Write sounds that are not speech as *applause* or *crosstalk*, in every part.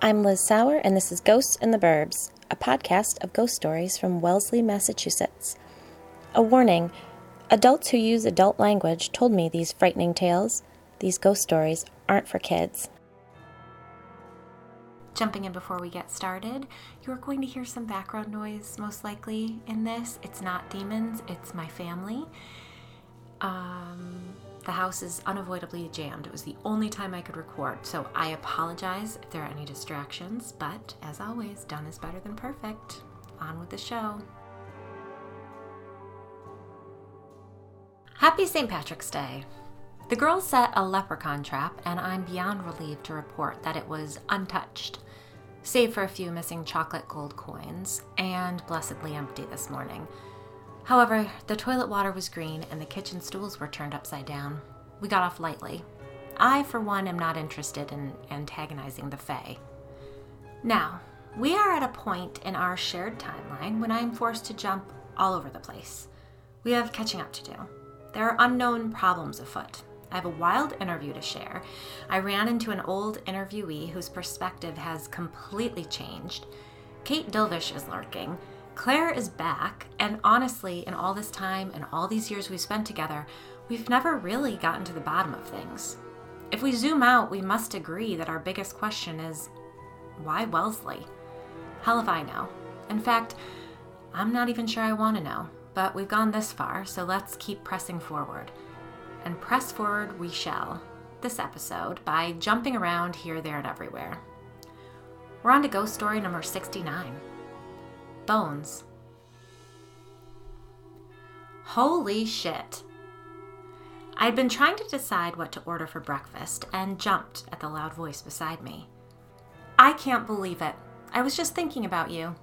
I'm Liz Sauer, and this is Ghosts in the Burbs, a podcast of ghost stories from Wellesley, Massachusetts. A warning adults who use adult language told me these frightening tales, these ghost stories, aren't for kids. Jumping in before we get started, you're going to hear some background noise, most likely, in this. It's not demons, it's my family. Um, the house is unavoidably jammed. It was the only time I could record, so I apologize if there are any distractions, but as always, done is better than perfect. On with the show. Happy St. Patrick's Day! The girls set a leprechaun trap, and I'm beyond relieved to report that it was untouched, save for a few missing chocolate gold coins, and blessedly empty this morning. However, the toilet water was green and the kitchen stools were turned upside down. We got off lightly. I, for one, am not interested in antagonizing the Fae. Now, we are at a point in our shared timeline when I am forced to jump all over the place. We have catching up to do. There are unknown problems afoot. I have a wild interview to share. I ran into an old interviewee whose perspective has completely changed. Kate Dilvish is lurking. Claire is back, and honestly, in all this time and all these years we've spent together, we've never really gotten to the bottom of things. If we zoom out, we must agree that our biggest question is why Wellesley? Hell if I know. In fact, I'm not even sure I want to know, but we've gone this far, so let's keep pressing forward. And press forward we shall, this episode, by jumping around here, there, and everywhere. We're on to ghost story number 69 bones. Holy shit. I'd been trying to decide what to order for breakfast and jumped at the loud voice beside me. I can't believe it. I was just thinking about you.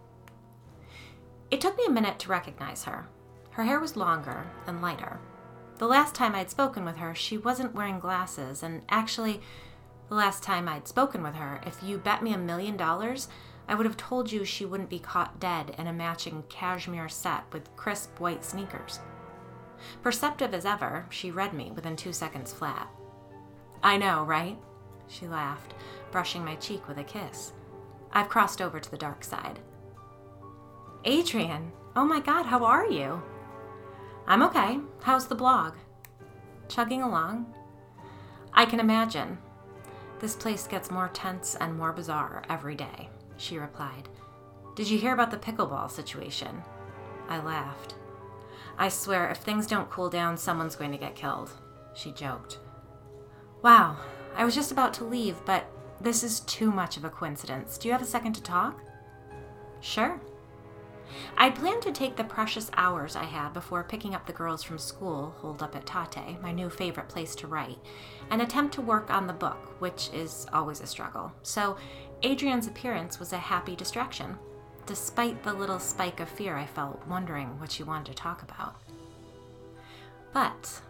It took me a minute to recognize her. Her hair was longer and lighter. The last time I'd spoken with her, she wasn't wearing glasses, and actually, the last time I'd spoken with her, if you bet me a million dollars, I would have told you she wouldn't be caught dead in a matching cashmere set with crisp white sneakers. Perceptive as ever, she read me within two seconds flat. I know, right? She laughed, brushing my cheek with a kiss. I've crossed over to the dark side. Adrian, oh my god, how are you? I'm okay. How's the blog? Chugging along. I can imagine. This place gets more tense and more bizarre every day she replied. Did you hear about the pickleball situation? I laughed. I swear, if things don't cool down, someone's going to get killed, she joked. Wow, I was just about to leave, but this is too much of a coincidence. Do you have a second to talk? Sure. I'd planned to take the precious hours I had before picking up the girls from school, holed up at Tatte, my new favorite place to write, and attempt to work on the book, which is always a struggle. So Adrian's appearance was a happy distraction, despite the little spike of fear I felt, wondering what she wanted to talk about. But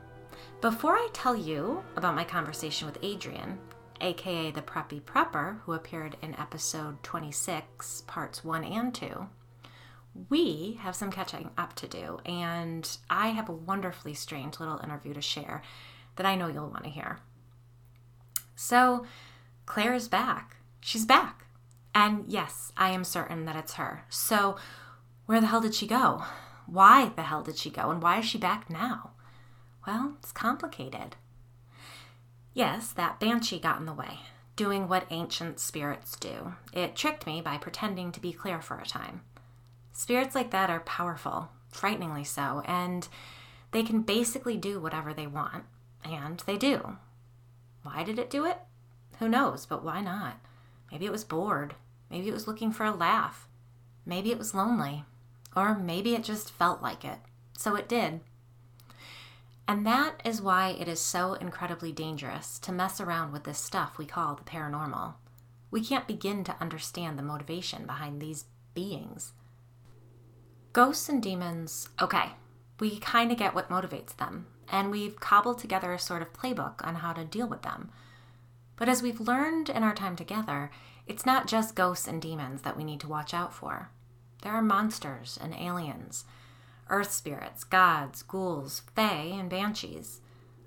before I tell you about my conversation with Adrian, aka the Preppy Prepper, who appeared in episode 26, parts 1 and 2, we have some catching up to do, and I have a wonderfully strange little interview to share that I know you'll want to hear. So, Claire is back. She's back. And yes, I am certain that it's her. So, where the hell did she go? Why the hell did she go? And why is she back now? Well, it's complicated. Yes, that banshee got in the way, doing what ancient spirits do. It tricked me by pretending to be Claire for a time. Spirits like that are powerful, frighteningly so, and they can basically do whatever they want. And they do. Why did it do it? Who knows, but why not? Maybe it was bored. Maybe it was looking for a laugh. Maybe it was lonely. Or maybe it just felt like it. So it did. And that is why it is so incredibly dangerous to mess around with this stuff we call the paranormal. We can't begin to understand the motivation behind these beings. Ghosts and demons, okay, we kind of get what motivates them, and we've cobbled together a sort of playbook on how to deal with them. But as we've learned in our time together, it's not just ghosts and demons that we need to watch out for. There are monsters and aliens, earth spirits, gods, ghouls, fae, and banshees.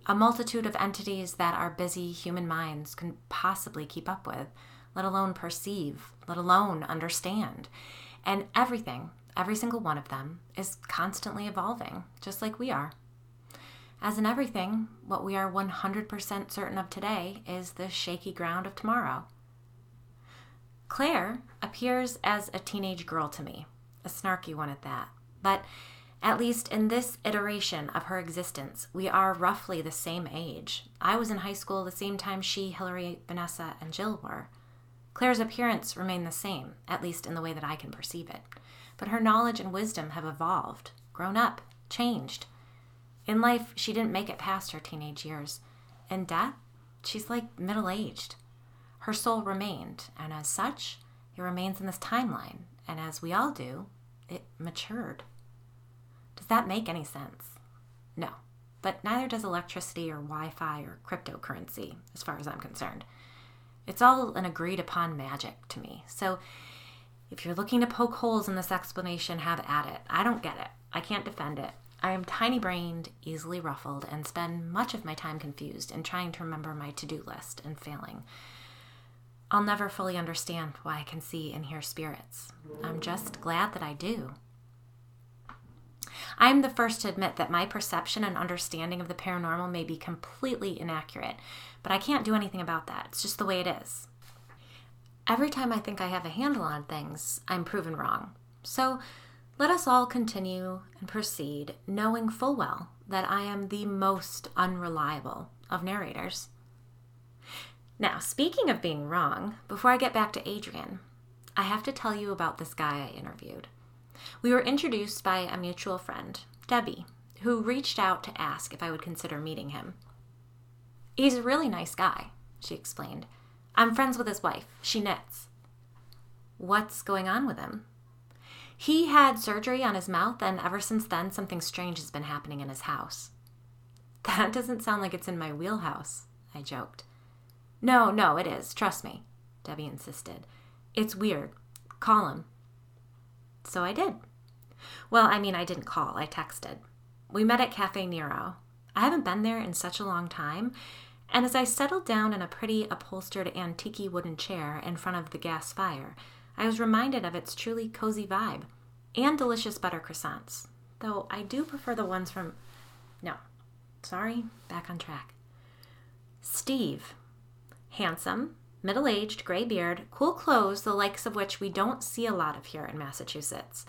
A multitude of entities that our busy human minds can possibly keep up with, let alone perceive, let alone understand. And everything, every single one of them, is constantly evolving, just like we are. As in everything, what we are 100% certain of today is the shaky ground of tomorrow. Claire appears as a teenage girl to me, a snarky one at that. But at least in this iteration of her existence, we are roughly the same age. I was in high school the same time she, Hillary, Vanessa, and Jill were. Claire's appearance remained the same, at least in the way that I can perceive it. But her knowledge and wisdom have evolved, grown up, changed. In life, she didn't make it past her teenage years. In death, she's like middle aged. Her soul remained, and as such, it remains in this timeline, and as we all do, it matured. Does that make any sense? No, but neither does electricity or Wi Fi or cryptocurrency, as far as I'm concerned. It's all an agreed upon magic to me. So if you're looking to poke holes in this explanation, have at it. I don't get it. I can't defend it. I am tiny brained, easily ruffled, and spend much of my time confused in trying to remember my to do list and failing. I'll never fully understand why I can see and hear spirits. I'm just glad that I do. I am the first to admit that my perception and understanding of the paranormal may be completely inaccurate, but I can't do anything about that. It's just the way it is. Every time I think I have a handle on things, I'm proven wrong. So let us all continue and proceed, knowing full well that I am the most unreliable of narrators. Now, speaking of being wrong, before I get back to Adrian, I have to tell you about this guy I interviewed. We were introduced by a mutual friend, Debbie, who reached out to ask if I would consider meeting him. He's a really nice guy, she explained. I'm friends with his wife. She knits. What's going on with him? He had surgery on his mouth, and ever since then, something strange has been happening in his house. That doesn't sound like it's in my wheelhouse, I joked. No, no, it is. Trust me, Debbie insisted. It's weird. Call him. So I did. Well, I mean, I didn't call, I texted. We met at Caffè Nero. I haven't been there in such a long time, and as I settled down in a pretty upholstered antique wooden chair in front of the gas fire, I was reminded of its truly cozy vibe and delicious butter croissants, though I do prefer the ones from. No, sorry, back on track. Steve. Handsome, middle aged, gray beard, cool clothes, the likes of which we don't see a lot of here in Massachusetts.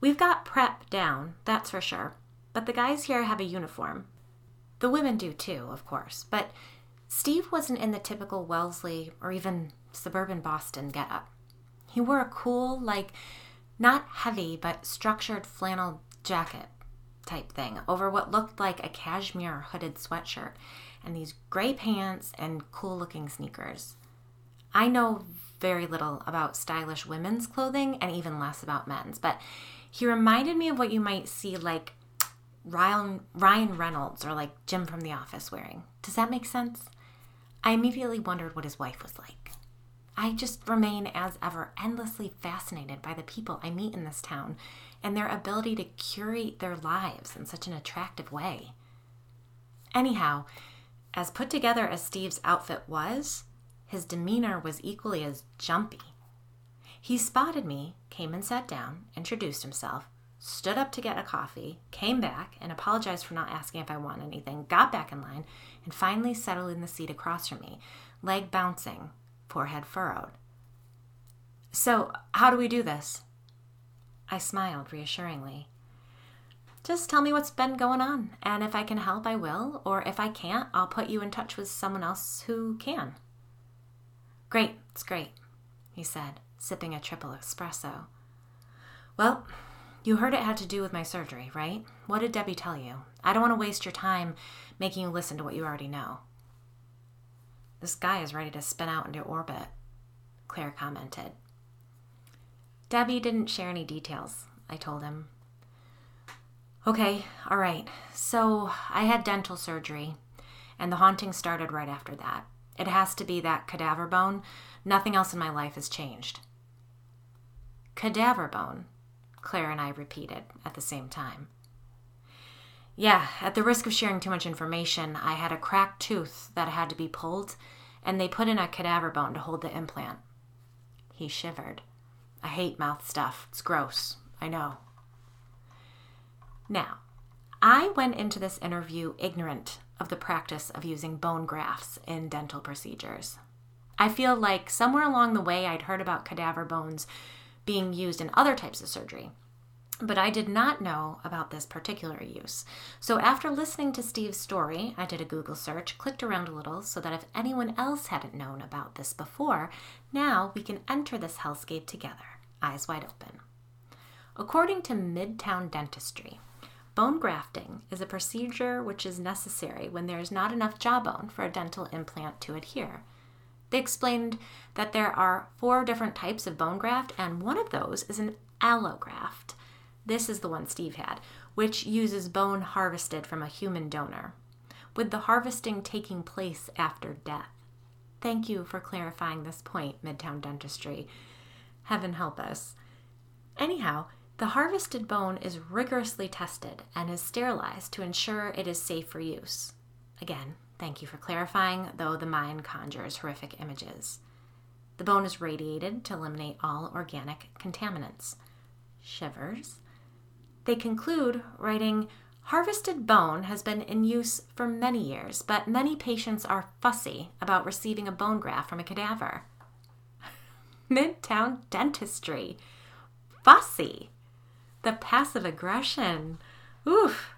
We've got prep down, that's for sure, but the guys here have a uniform, the women do too, of course, but Steve wasn't in the typical Wellesley or even suburban Boston getup. He wore a cool, like, not heavy, but structured flannel jacket type thing over what looked like a cashmere hooded sweatshirt and these gray pants and cool looking sneakers. I know very little about stylish women's clothing and even less about men's, but he reminded me of what you might see like Ryan, Ryan Reynolds or like Jim from The Office wearing. Does that make sense? I immediately wondered what his wife was like. I just remain, as ever, endlessly fascinated by the people I meet in this town and their ability to curate their lives in such an attractive way. Anyhow, as put together as Steve's outfit was, his demeanor was equally as jumpy. He spotted me, came and sat down, introduced himself, stood up to get a coffee, came back and apologized for not asking if I wanted anything, got back in line, and finally settled in the seat across from me, leg bouncing, forehead furrowed. So, how do we do this? I smiled reassuringly. Just tell me what's been going on, and if I can help, I will, or if I can't, I'll put you in touch with someone else who can. Great, it's great, he said, sipping a triple espresso. Well, you heard it had to do with my surgery, right? What did Debbie tell you? I don't want to waste your time making you listen to what you already know. This guy is ready to spin out into orbit, Claire commented. Debbie didn't share any details, I told him. Okay, all right. So I had dental surgery, and the haunting started right after that. It has to be that cadaver bone. Nothing else in my life has changed. Cadaver bone? Claire and I repeated at the same time. Yeah, at the risk of sharing too much information, I had a cracked tooth that had to be pulled, and they put in a cadaver bone to hold the implant. He shivered. I hate mouth stuff. It's gross. I know. Now, I went into this interview ignorant of the practice of using bone grafts in dental procedures. I feel like somewhere along the way I'd heard about cadaver bones being used in other types of surgery, but I did not know about this particular use. So after listening to Steve's story, I did a Google search, clicked around a little so that if anyone else hadn't known about this before, now we can enter this hellscape together, eyes wide open. According to Midtown Dentistry, bone grafting is a procedure which is necessary when there is not enough jawbone for a dental implant to adhere. They explained that there are four different types of bone graft, and one of those is an allograft. This is the one Steve had, which uses bone harvested from a human donor, with the harvesting taking place after death. Thank you for clarifying this point, Midtown Dentistry. Heaven help us. Anyhow, the harvested bone is rigorously tested and is sterilized to ensure it is safe for use. Again, thank you for clarifying, though the mind conjures horrific images. The bone is radiated to eliminate all organic contaminants. Shivers. They conclude, writing, Harvested bone has been in use for many years, but many patients are fussy about receiving a bone graft from a cadaver. *laughs* Midtown dentistry. Fussy. The passive aggression. Oof.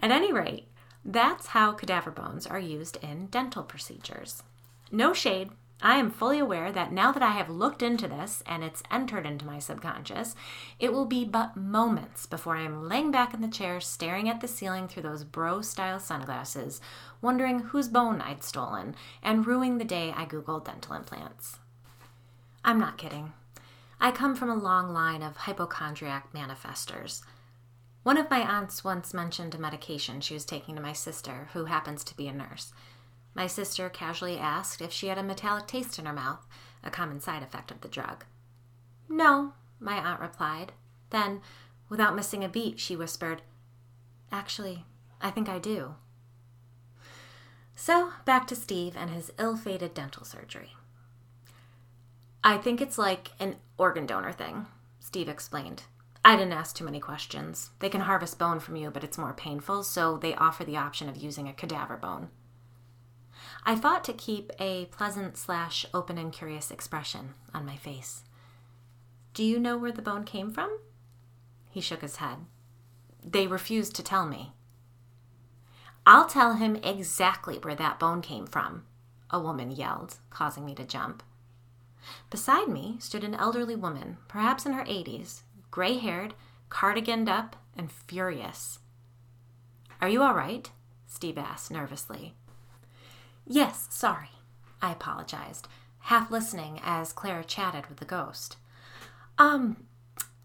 At any rate, that's how cadaver bones are used in dental procedures. No shade, I am fully aware that now that I have looked into this and it's entered into my subconscious, it will be but moments before I am laying back in the chair staring at the ceiling through those bro style sunglasses, wondering whose bone I'd stolen, and ruining the day I Googled dental implants. I'm not kidding. I come from a long line of hypochondriac manifestors. One of my aunts once mentioned a medication she was taking to my sister, who happens to be a nurse. My sister casually asked if she had a metallic taste in her mouth, a common side effect of the drug. No, my aunt replied. Then, without missing a beat, she whispered, Actually, I think I do. So, back to Steve and his ill fated dental surgery. I think it's like an organ donor thing, Steve explained. I didn't ask too many questions. They can harvest bone from you, but it's more painful, so they offer the option of using a cadaver bone. I fought to keep a pleasant slash open and curious expression on my face. Do you know where the bone came from? He shook his head. They refused to tell me. I'll tell him exactly where that bone came from, a woman yelled, causing me to jump. Beside me stood an elderly woman, perhaps in her 80s, gray haired, cardiganed up, and furious. Are you all right? Steve asked nervously. Yes, sorry. I apologized, half listening as Claire chatted with the ghost. Um,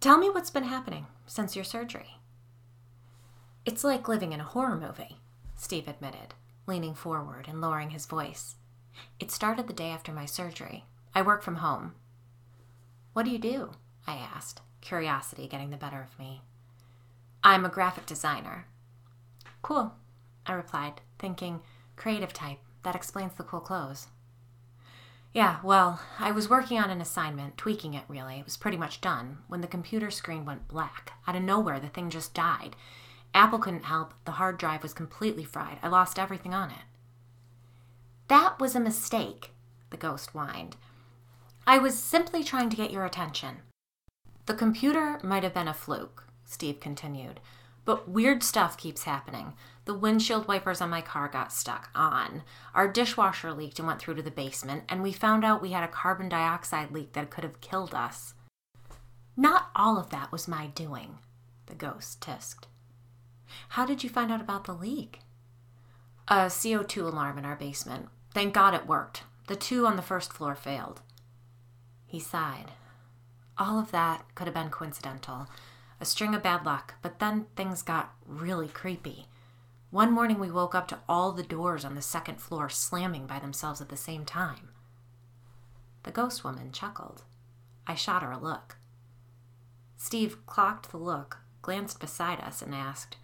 tell me what's been happening since your surgery. It's like living in a horror movie, Steve admitted, leaning forward and lowering his voice. It started the day after my surgery. I work from home. What do you do? I asked, curiosity getting the better of me. I'm a graphic designer. Cool, I replied, thinking, creative type. That explains the cool clothes. Yeah, well, I was working on an assignment, tweaking it really. It was pretty much done when the computer screen went black. Out of nowhere, the thing just died. Apple couldn't help. The hard drive was completely fried. I lost everything on it. That was a mistake, the ghost whined. I was simply trying to get your attention. The computer might have been a fluke, Steve continued, but weird stuff keeps happening. The windshield wipers on my car got stuck on. Our dishwasher leaked and went through to the basement, and we found out we had a carbon dioxide leak that could have killed us. Not all of that was my doing, the ghost tisked. How did you find out about the leak? A CO2 alarm in our basement. Thank God it worked. The two on the first floor failed. He sighed. All of that could have been coincidental, a string of bad luck, but then things got really creepy. One morning we woke up to all the doors on the second floor slamming by themselves at the same time. The ghost woman chuckled. I shot her a look. Steve clocked the look, glanced beside us, and asked,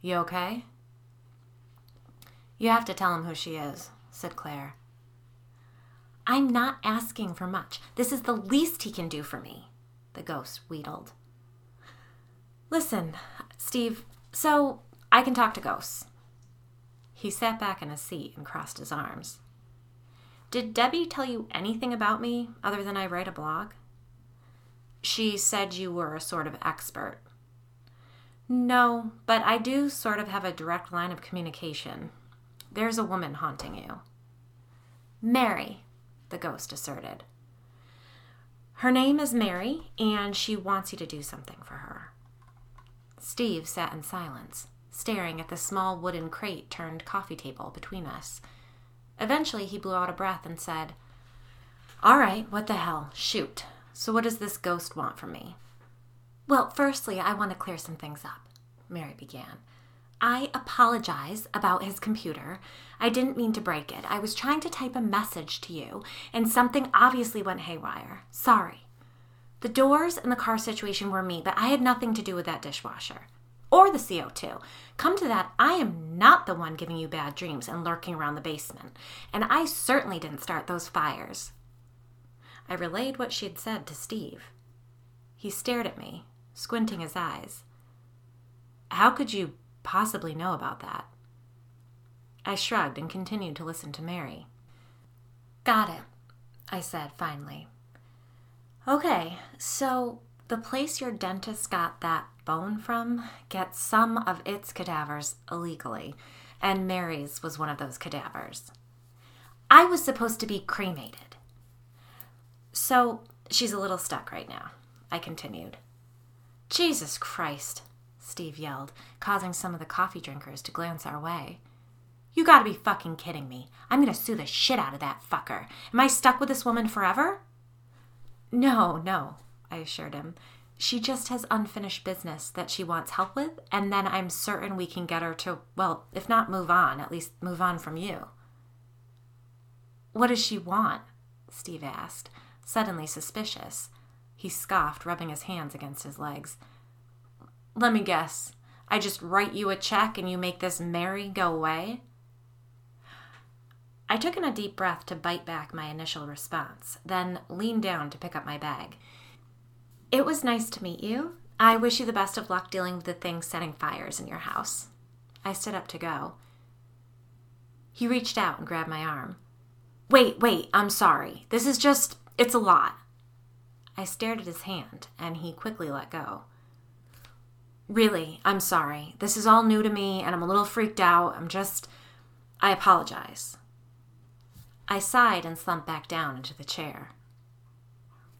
You okay? You have to tell him who she is, said Claire. I'm not asking for much. This is the least he can do for me, the ghost wheedled. Listen, Steve, so I can talk to ghosts. He sat back in his seat and crossed his arms. Did Debbie tell you anything about me other than I write a blog? She said you were a sort of expert. No, but I do sort of have a direct line of communication. There's a woman haunting you. Mary, the ghost asserted. Her name is Mary, and she wants you to do something for her. Steve sat in silence, staring at the small wooden crate turned coffee table between us. Eventually, he blew out a breath and said, All right, what the hell? Shoot. So, what does this ghost want from me? Well, firstly, I want to clear some things up, Mary began. I apologize about his computer. I didn't mean to break it. I was trying to type a message to you, and something obviously went haywire. Sorry. The doors and the car situation were me, but I had nothing to do with that dishwasher or the CO2. Come to that, I am not the one giving you bad dreams and lurking around the basement, and I certainly didn't start those fires. I relayed what she had said to Steve. He stared at me, squinting his eyes. How could you possibly know about that? I shrugged and continued to listen to Mary. Got it, I said finally. Okay, so the place your dentist got that bone from gets some of its cadavers illegally, and Mary's was one of those cadavers. I was supposed to be cremated. So she's a little stuck right now, I continued. Jesus Christ, Steve yelled, causing some of the coffee drinkers to glance our way. You gotta be fucking kidding me. I'm gonna sue the shit out of that fucker. Am I stuck with this woman forever? No, no, I assured him. She just has unfinished business that she wants help with, and then I'm certain we can get her to, well, if not move on, at least move on from you. What does she want? Steve asked, suddenly suspicious. He scoffed, rubbing his hands against his legs. Let me guess. I just write you a check and you make this Mary go away? I took in a deep breath to bite back my initial response, then leaned down to pick up my bag. It was nice to meet you. I wish you the best of luck dealing with the things setting fires in your house. I stood up to go. He reached out and grabbed my arm. Wait, wait, I'm sorry. This is just, it's a lot. I stared at his hand, and he quickly let go. Really, I'm sorry. This is all new to me, and I'm a little freaked out. I'm just. I apologize. I sighed and slumped back down into the chair.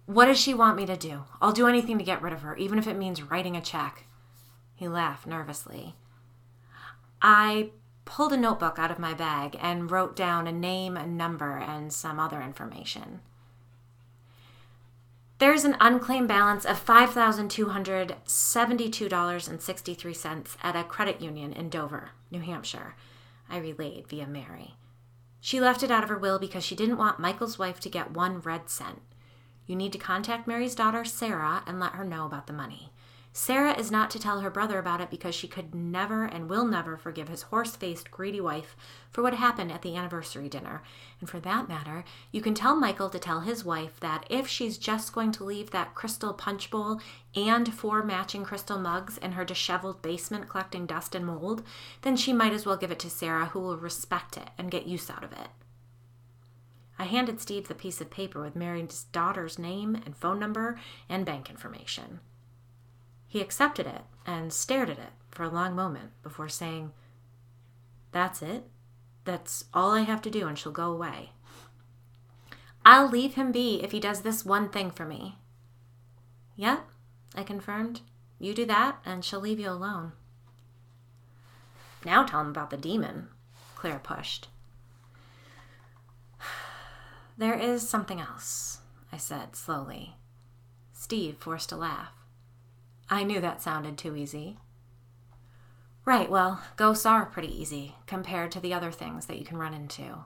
What does she want me to do? I'll do anything to get rid of her, even if it means writing a check. He laughed nervously. I pulled a notebook out of my bag and wrote down a name, a number, and some other information. There's an unclaimed balance of $5,272.63 at a credit union in Dover, New Hampshire, I relayed via Mary. She left it out of her will because she didn't want Michael's wife to get one red cent. You need to contact Mary's daughter, Sarah, and let her know about the money. Sarah is not to tell her brother about it because she could never and will never forgive his horse faced, greedy wife for what happened at the anniversary dinner. And for that matter, you can tell Michael to tell his wife that if she's just going to leave that crystal punch bowl and four matching crystal mugs in her disheveled basement collecting dust and mold, then she might as well give it to Sarah, who will respect it and get use out of it. I handed Steve the piece of paper with Mary's daughter's name and phone number and bank information. He accepted it and stared at it for a long moment before saying, That's it. That's all I have to do, and she'll go away. I'll leave him be if he does this one thing for me. Yep, I confirmed. You do that, and she'll leave you alone. Now tell him about the demon, Claire pushed. There is something else, I said slowly. Steve forced a laugh. I knew that sounded too easy. Right, well, ghosts are pretty easy compared to the other things that you can run into.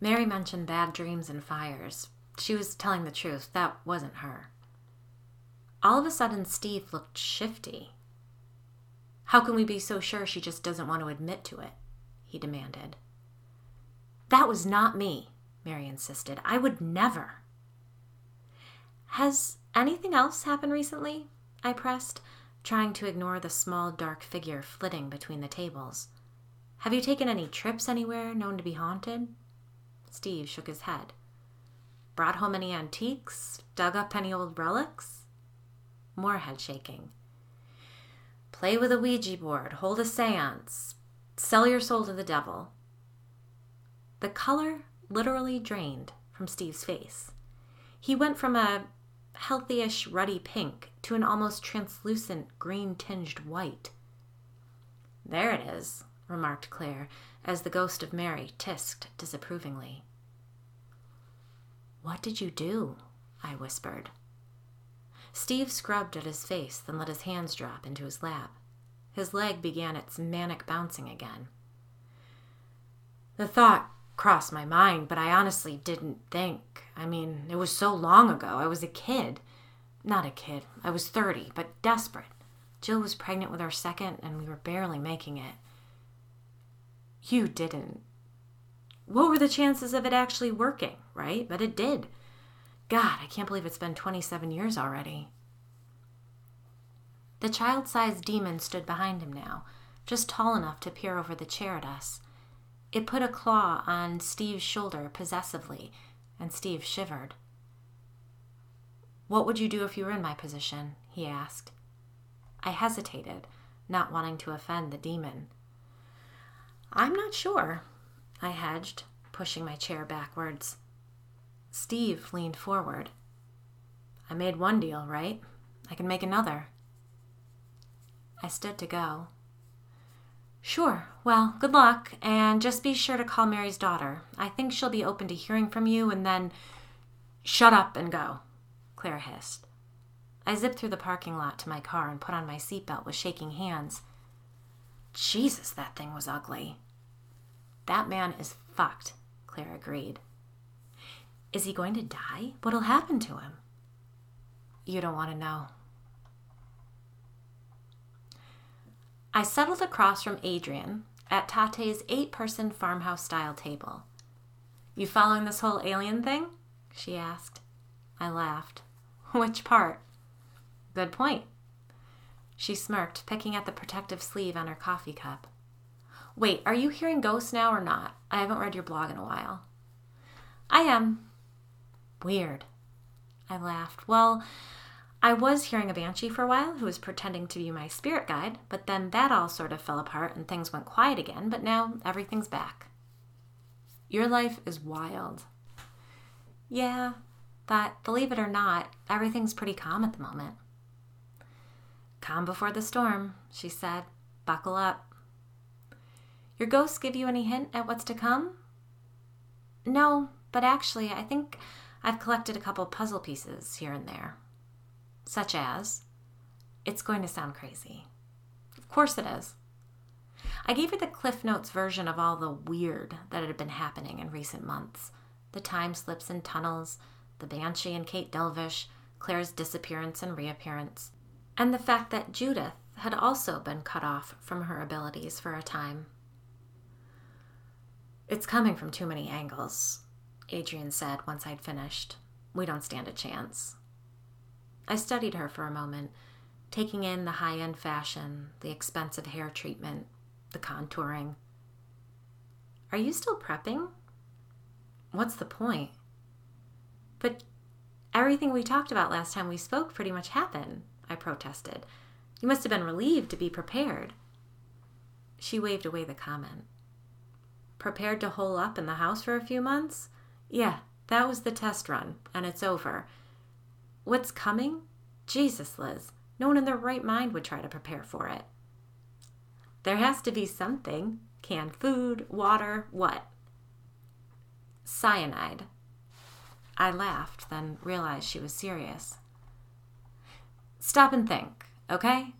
Mary mentioned bad dreams and fires. She was telling the truth. That wasn't her. All of a sudden, Steve looked shifty. How can we be so sure she just doesn't want to admit to it? He demanded. That was not me, Mary insisted. I would never. Has anything else happened recently? I pressed, trying to ignore the small dark figure flitting between the tables. Have you taken any trips anywhere known to be haunted? Steve shook his head. Brought home any antiques? Dug up any old relics? More head shaking. Play with a Ouija board, hold a seance, sell your soul to the devil. The color literally drained from Steve's face. He went from a healthyish ruddy pink to an almost translucent green tinged white. There it is, remarked Claire as the ghost of Mary tisked disapprovingly. What did you do? I whispered. Steve scrubbed at his face, then let his hands drop into his lap. His leg began its manic bouncing again. The thought crossed my mind, but I honestly didn't think. I mean, it was so long ago. I was a kid. Not a kid. I was 30, but desperate. Jill was pregnant with our second, and we were barely making it. You didn't. What were the chances of it actually working, right? But it did. God, I can't believe it's been 27 years already. The child sized demon stood behind him now, just tall enough to peer over the chair at us. It put a claw on Steve's shoulder possessively, and Steve shivered. What would you do if you were in my position? he asked. I hesitated, not wanting to offend the demon. I'm not sure, I hedged, pushing my chair backwards. Steve leaned forward. I made one deal, right? I can make another. I stood to go. Sure. Well, good luck, and just be sure to call Mary's daughter. I think she'll be open to hearing from you, and then. Shut up and go, Claire hissed. I zipped through the parking lot to my car and put on my seatbelt with shaking hands. Jesus, that thing was ugly. That man is fucked, Claire agreed. Is he going to die? What'll happen to him? You don't want to know. I settled across from Adrian at Tatte's eight person farmhouse style table. You following this whole alien thing? she asked. I laughed. *laughs* Which part? Good point. She smirked, picking at the protective sleeve on her coffee cup. Wait, are you hearing ghosts now or not? I haven't read your blog in a while. I am. Weird. I laughed. Well, I was hearing a banshee for a while who was pretending to be my spirit guide, but then that all sort of fell apart and things went quiet again, but now everything's back. Your life is wild. Yeah, but believe it or not, everything's pretty calm at the moment. Calm before the storm, she said. Buckle up. Your ghosts give you any hint at what's to come? No, but actually, I think I've collected a couple puzzle pieces here and there such as, it's going to sound crazy. Of course it is. I gave her the Cliff Notes version of all the weird that had been happening in recent months the time slips and tunnels, the Banshee and Kate Delvish, Claire's disappearance and reappearance, and the fact that Judith had also been cut off from her abilities for a time. It's coming from too many angles, Adrian said once I'd finished. We don't stand a chance. I studied her for a moment, taking in the high end fashion, the expensive hair treatment, the contouring. Are you still prepping? What's the point? But everything we talked about last time we spoke pretty much happened, I protested. You must have been relieved to be prepared. She waved away the comment. Prepared to hole up in the house for a few months? Yeah, that was the test run, and it's over. What's coming? Jesus, Liz. No one in their right mind would try to prepare for it. There has to be something canned food, water, what? Cyanide. I laughed, then realized she was serious. Stop and think, okay?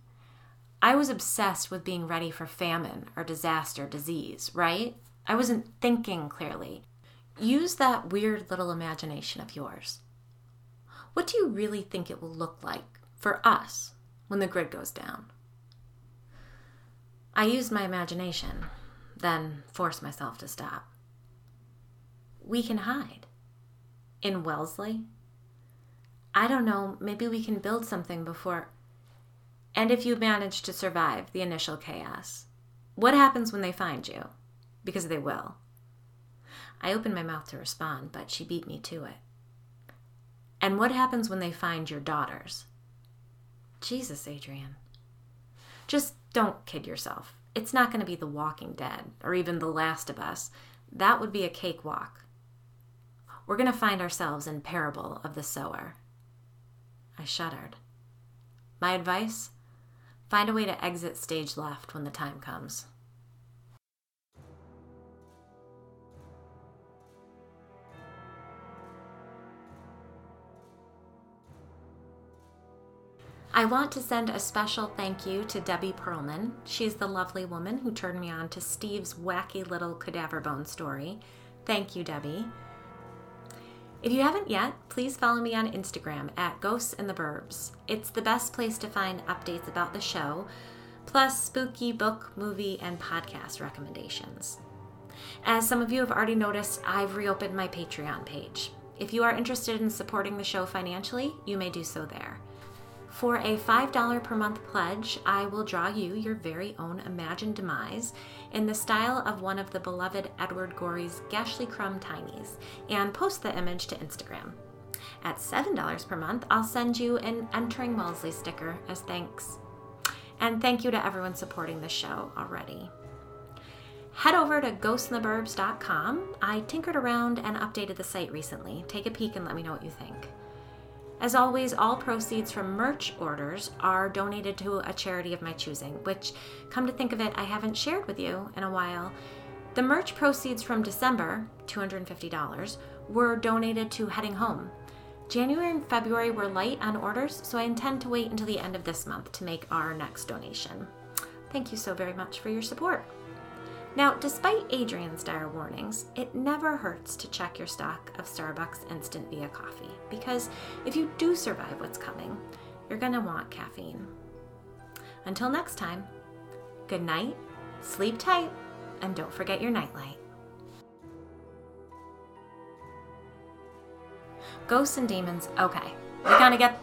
I was obsessed with being ready for famine or disaster, disease, right? I wasn't thinking clearly. Use that weird little imagination of yours. What do you really think it will look like for us when the grid goes down? I used my imagination, then forced myself to stop. we can hide. In Wellesley? I don't know, maybe we can build something before. And if you manage to survive the initial chaos, what happens when they find you? Because they will. I opened my mouth to respond, but she beat me to it. And what happens when they find your daughters? Jesus, Adrian. Just don't kid yourself. It's not going to be The Walking Dead or even The Last of Us. That would be a cakewalk. We're going to find ourselves in Parable of the Sower. I shuddered. My advice? Find a way to exit stage left when the time comes. I want to send a special thank you to Debbie Perlman. She's the lovely woman who turned me on to Steve's wacky little cadaver bone story. Thank you, Debbie. If you haven't yet, please follow me on Instagram at Ghosts in the Burbs. It's the best place to find updates about the show, plus spooky book, movie, and podcast recommendations. As some of you have already noticed, I've reopened my Patreon page. If you are interested in supporting the show financially, you may do so there. For a $5 per month pledge, I will draw you your very own imagined demise in the style of one of the beloved Edward Gorey's Gashlycrumb Tinies and post the image to Instagram. At $7 per month, I'll send you an Entering Wellesley sticker as thanks. And thank you to everyone supporting the show already. Head over to ghostsintheburbs.com. I tinkered around and updated the site recently. Take a peek and let me know what you think. As always, all proceeds from merch orders are donated to a charity of my choosing, which, come to think of it, I haven't shared with you in a while. The merch proceeds from December, $250, were donated to Heading Home. January and February were light on orders, so I intend to wait until the end of this month to make our next donation. Thank you so very much for your support. Now, despite Adrian's dire warnings, it never hurts to check your stock of Starbucks instant VIA coffee because if you do survive what's coming, you're going to want caffeine. Until next time, good night, sleep tight, and don't forget your nightlight. Ghosts and demons, okay. We gotta get